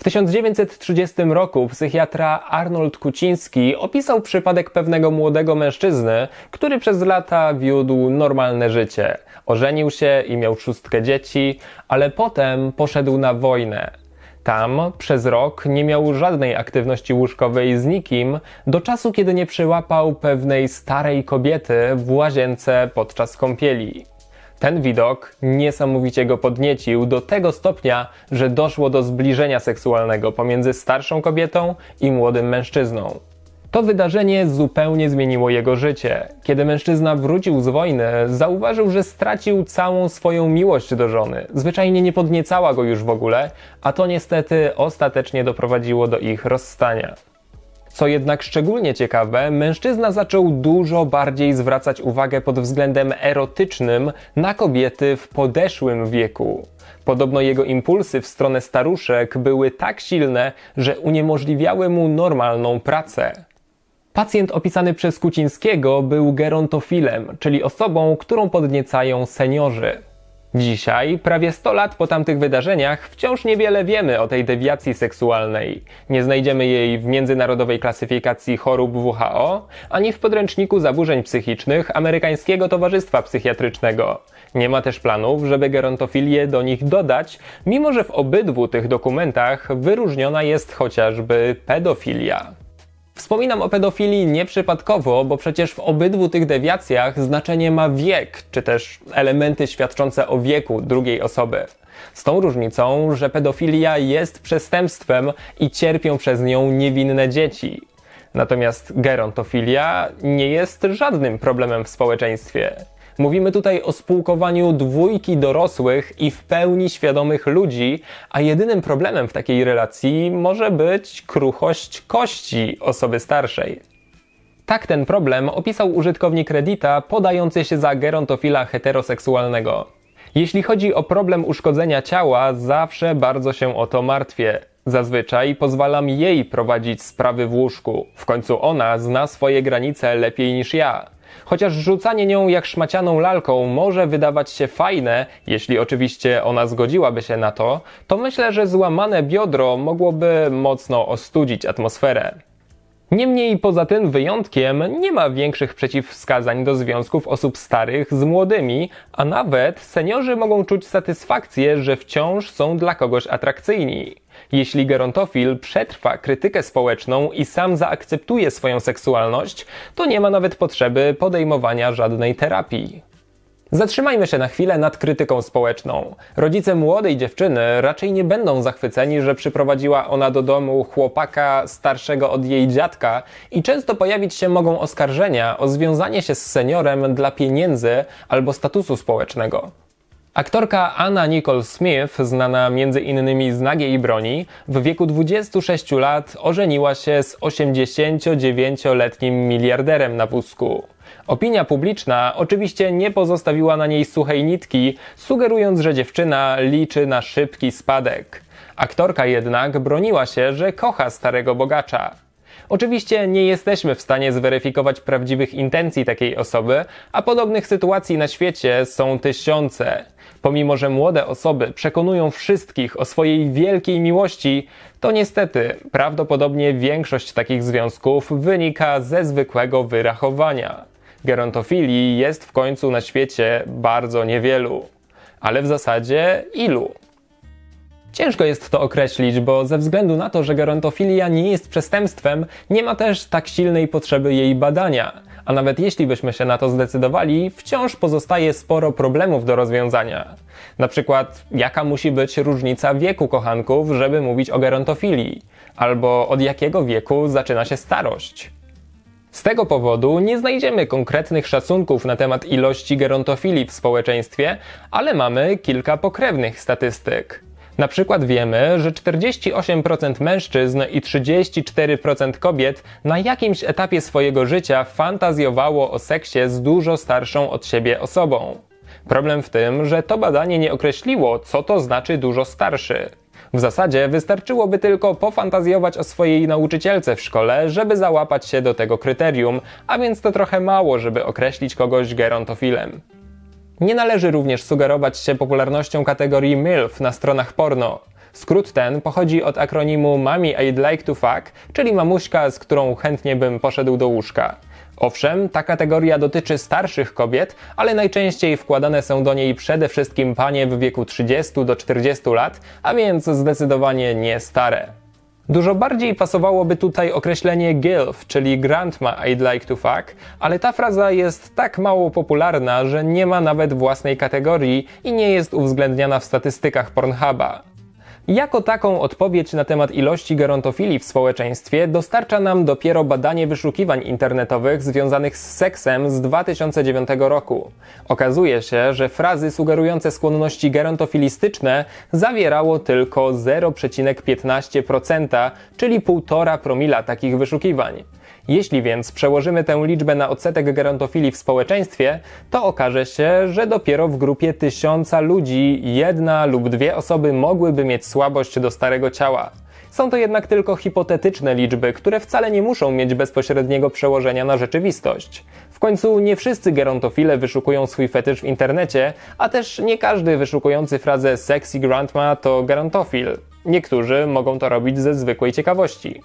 W 1930 roku psychiatra Arnold Kuciński opisał przypadek pewnego młodego mężczyzny, który przez lata wiódł normalne życie. Ożenił się i miał szóstkę dzieci, ale potem poszedł na wojnę. Tam przez rok nie miał żadnej aktywności łóżkowej z nikim, do czasu kiedy nie przyłapał pewnej starej kobiety w łazience podczas kąpieli. Ten widok niesamowicie go podniecił do tego stopnia, że doszło do zbliżenia seksualnego pomiędzy starszą kobietą i młodym mężczyzną. To wydarzenie zupełnie zmieniło jego życie. Kiedy mężczyzna wrócił z wojny, zauważył, że stracił całą swoją miłość do żony. Zwyczajnie nie podniecała go już w ogóle, a to niestety ostatecznie doprowadziło do ich rozstania. Co jednak szczególnie ciekawe, mężczyzna zaczął dużo bardziej zwracać uwagę pod względem erotycznym na kobiety w podeszłym wieku. Podobno jego impulsy w stronę staruszek były tak silne, że uniemożliwiały mu normalną pracę. Pacjent opisany przez Kucińskiego był gerontofilem, czyli osobą, którą podniecają seniorzy. Dzisiaj, prawie 100 lat po tamtych wydarzeniach, wciąż niewiele wiemy o tej dewiacji seksualnej. Nie znajdziemy jej w międzynarodowej klasyfikacji chorób WHO, ani w podręczniku zaburzeń psychicznych Amerykańskiego Towarzystwa Psychiatrycznego. Nie ma też planów, żeby gerontofilię do nich dodać, mimo że w obydwu tych dokumentach wyróżniona jest chociażby pedofilia. Wspominam o pedofilii nieprzypadkowo, bo przecież w obydwu tych dewiacjach znaczenie ma wiek, czy też elementy świadczące o wieku drugiej osoby. Z tą różnicą, że pedofilia jest przestępstwem i cierpią przez nią niewinne dzieci. Natomiast gerontofilia nie jest żadnym problemem w społeczeństwie. Mówimy tutaj o spółkowaniu dwójki dorosłych i w pełni świadomych ludzi, a jedynym problemem w takiej relacji może być kruchość kości osoby starszej. Tak ten problem opisał użytkownik Reddita podający się za gerontofila heteroseksualnego. Jeśli chodzi o problem uszkodzenia ciała, zawsze bardzo się o to martwię. Zazwyczaj pozwalam jej prowadzić sprawy w łóżku. W końcu ona zna swoje granice lepiej niż ja. Chociaż rzucanie nią jak szmacianą lalką może wydawać się fajne, jeśli oczywiście ona zgodziłaby się na to, to myślę, że złamane biodro mogłoby mocno ostudzić atmosferę. Niemniej poza tym wyjątkiem nie ma większych przeciwwskazań do związków osób starych z młodymi, a nawet seniorzy mogą czuć satysfakcję, że wciąż są dla kogoś atrakcyjni. Jeśli gerontofil przetrwa krytykę społeczną i sam zaakceptuje swoją seksualność, to nie ma nawet potrzeby podejmowania żadnej terapii. Zatrzymajmy się na chwilę nad krytyką społeczną. Rodzice młodej dziewczyny raczej nie będą zachwyceni, że przyprowadziła ona do domu chłopaka starszego od jej dziadka i często pojawić się mogą oskarżenia o związanie się z seniorem dla pieniędzy albo statusu społecznego. Aktorka Anna Nicole Smith, znana m.in. z Nagiej Broni, w wieku 26 lat ożeniła się z 89-letnim miliarderem na wózku. Opinia publiczna oczywiście nie pozostawiła na niej suchej nitki, sugerując, że dziewczyna liczy na szybki spadek. Aktorka jednak broniła się, że kocha starego bogacza. Oczywiście nie jesteśmy w stanie zweryfikować prawdziwych intencji takiej osoby, a podobnych sytuacji na świecie są tysiące. Pomimo, że młode osoby przekonują wszystkich o swojej wielkiej miłości, to niestety prawdopodobnie większość takich związków wynika ze zwykłego wyrachowania. Gerontofilii jest w końcu na świecie bardzo niewielu. Ale w zasadzie ilu? Ciężko jest to określić, bo ze względu na to, że gerontofilia nie jest przestępstwem, nie ma też tak silnej potrzeby jej badania. A nawet jeśli byśmy się na to zdecydowali, wciąż pozostaje sporo problemów do rozwiązania. Na przykład, jaka musi być różnica wieku kochanków, żeby mówić o gerontofilii? Albo od jakiego wieku zaczyna się starość? Z tego powodu nie znajdziemy konkretnych szacunków na temat ilości gerontofilii w społeczeństwie, ale mamy kilka pokrewnych statystyk. Na przykład wiemy, że 48% mężczyzn i 34% kobiet na jakimś etapie swojego życia fantazjowało o seksie z dużo starszą od siebie osobą. Problem w tym, że to badanie nie określiło, co to znaczy dużo starszy. W zasadzie wystarczyłoby tylko pofantazjować o swojej nauczycielce w szkole, żeby załapać się do tego kryterium, a więc to trochę mało, żeby określić kogoś gerontofilem. Nie należy również sugerować się popularnością kategorii MILF na stronach porno. Skrót ten pochodzi od akronimu Mommy I'd like to fuck, czyli mamuśka, z którą chętnie bym poszedł do łóżka. Owszem, ta kategoria dotyczy starszych kobiet, ale najczęściej wkładane są do niej przede wszystkim panie w wieku 30 do 40 lat, a więc zdecydowanie nie stare. Dużo bardziej pasowałoby tutaj określenie GILF, czyli Grandma I'd Like to Fuck, ale ta fraza jest tak mało popularna, że nie ma nawet własnej kategorii i nie jest uwzględniana w statystykach Pornhuba. Jako taką odpowiedź na temat ilości gerontofilii w społeczeństwie dostarcza nam dopiero badanie wyszukiwań internetowych związanych z seksem z 2009 roku. Okazuje się, że frazy sugerujące skłonności gerontofilistyczne zawierało tylko 0,15%, czyli 1,5 promila takich wyszukiwań. Jeśli więc przełożymy tę liczbę na odsetek gerontofilii w społeczeństwie, to okaże się, że dopiero w grupie tysiąca ludzi jedna lub dwie osoby mogłyby mieć słabość do starego ciała. Są to jednak tylko hipotetyczne liczby, które wcale nie muszą mieć bezpośredniego przełożenia na rzeczywistość. W końcu nie wszyscy gerontofile wyszukują swój fetysz w internecie, a też nie każdy wyszukujący frazę sexy grandma to gerontofil. Niektórzy mogą to robić ze zwykłej ciekawości.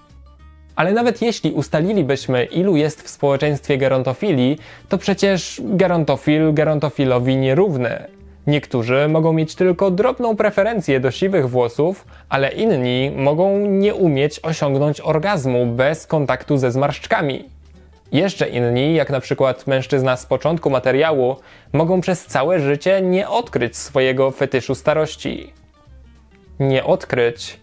Ale nawet jeśli ustalilibyśmy, ilu jest w społeczeństwie gerontofili, to przecież gerontofil gerontofilowi nierówny. Niektórzy mogą mieć tylko drobną preferencję do siwych włosów, ale inni mogą nie umieć osiągnąć orgazmu bez kontaktu ze zmarszczkami. Jeszcze inni, jak na przykład mężczyzna z początku materiału, mogą przez całe życie nie odkryć swojego fetyszu starości. Nie odkryć,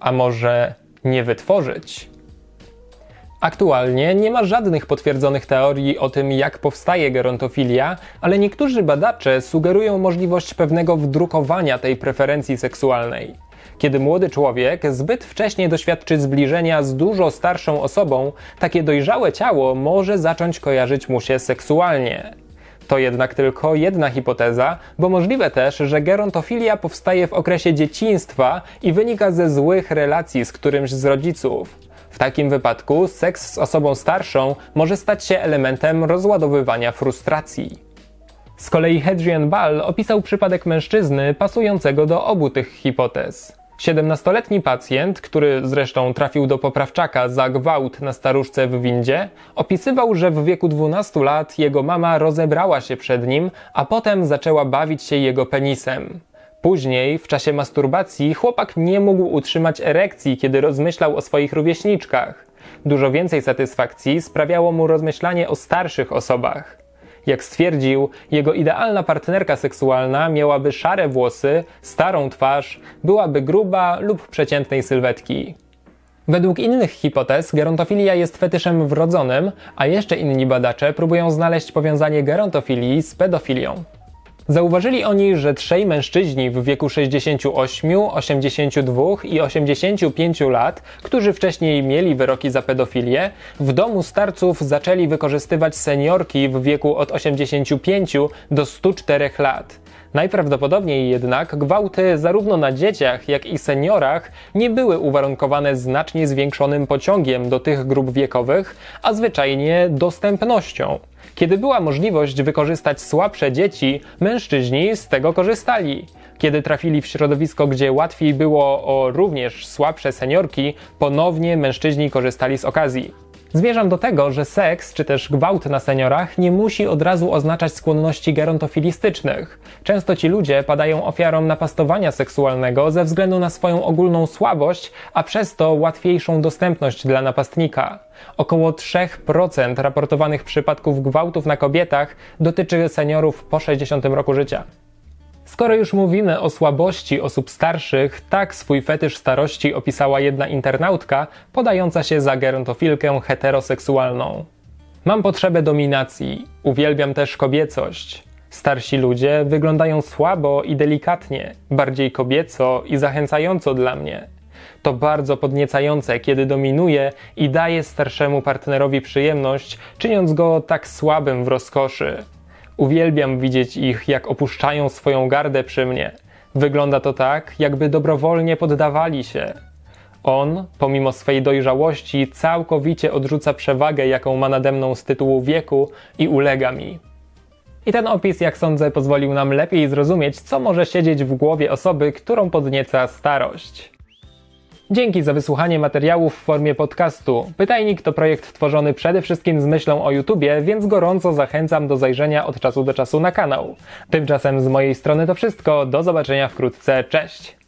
a może nie wytworzyć. Aktualnie nie ma żadnych potwierdzonych teorii o tym, jak powstaje gerontofilia, ale niektórzy badacze sugerują możliwość pewnego wdrukowania tej preferencji seksualnej. Kiedy młody człowiek zbyt wcześnie doświadczy zbliżenia z dużo starszą osobą, takie dojrzałe ciało może zacząć kojarzyć mu się seksualnie. To jednak tylko jedna hipoteza, bo możliwe też, że gerontofilia powstaje w okresie dzieciństwa i wynika ze złych relacji z którymś z rodziców. W takim wypadku seks z osobą starszą może stać się elementem rozładowywania frustracji. Z kolei Hadrian Ball opisał przypadek mężczyzny pasującego do obu tych hipotez. 17-letni pacjent, który zresztą trafił do poprawczaka za gwałt na staruszce w windzie, opisywał, że w wieku 12 lat jego mama rozebrała się przed nim, a potem zaczęła bawić się jego penisem. Później, w czasie masturbacji, chłopak nie mógł utrzymać erekcji, kiedy rozmyślał o swoich rówieśniczkach. Dużo więcej satysfakcji sprawiało mu rozmyślanie o starszych osobach. Jak stwierdził, jego idealna partnerka seksualna miałaby szare włosy, starą twarz, byłaby gruba lub przeciętnej sylwetki. Według innych hipotez gerontofilia jest fetyszem wrodzonym, a jeszcze inni badacze próbują znaleźć powiązanie gerontofilii z pedofilią. Zauważyli oni, że trzej mężczyźni w wieku 68, 82 i 85 lat, którzy wcześniej mieli wyroki za pedofilię, w domu starców zaczęli wykorzystywać seniorki w wieku od 85 do 104 lat. Najprawdopodobniej jednak gwałty zarówno na dzieciach, jak i seniorach nie były uwarunkowane znacznie zwiększonym pociągiem do tych grup wiekowych, a zwyczajnie dostępnością. Kiedy była możliwość wykorzystać słabsze dzieci, mężczyźni z tego korzystali. Kiedy trafili w środowisko, gdzie łatwiej było o również słabsze seniorki, ponownie mężczyźni korzystali z okazji. Zmierzam do tego, że seks czy też gwałt na seniorach nie musi od razu oznaczać skłonności gerontofilistycznych. Często ci ludzie padają ofiarą napastowania seksualnego ze względu na swoją ogólną słabość, a przez to łatwiejszą dostępność dla napastnika. Około 3% raportowanych przypadków gwałtów na kobietach dotyczy seniorów po 60 roku życia. Skoro już mówimy o słabości osób starszych, tak swój fetysz starości opisała jedna internautka podająca się za gerontofilkę heteroseksualną. Mam potrzebę dominacji, uwielbiam też kobiecość. Starsi ludzie wyglądają słabo i delikatnie, bardziej kobieco i zachęcająco dla mnie. To bardzo podniecające, kiedy dominuje i daje starszemu partnerowi przyjemność, czyniąc go tak słabym w rozkoszy. Uwielbiam widzieć ich, jak opuszczają swoją gardę przy mnie. Wygląda to tak, jakby dobrowolnie poddawali się. On, pomimo swej dojrzałości, całkowicie odrzuca przewagę, jaką ma nade mną z tytułu wieku i ulega mi. I ten opis, jak sądzę, pozwolił nam lepiej zrozumieć, co może siedzieć w głowie osoby, którą podnieca starość. Dzięki za wysłuchanie materiału w formie podcastu. Pytajnik to projekt tworzony przede wszystkim z myślą o YouTubie, więc gorąco zachęcam do zajrzenia od czasu do czasu na kanał. Tymczasem z mojej strony to wszystko. Do zobaczenia wkrótce. Cześć!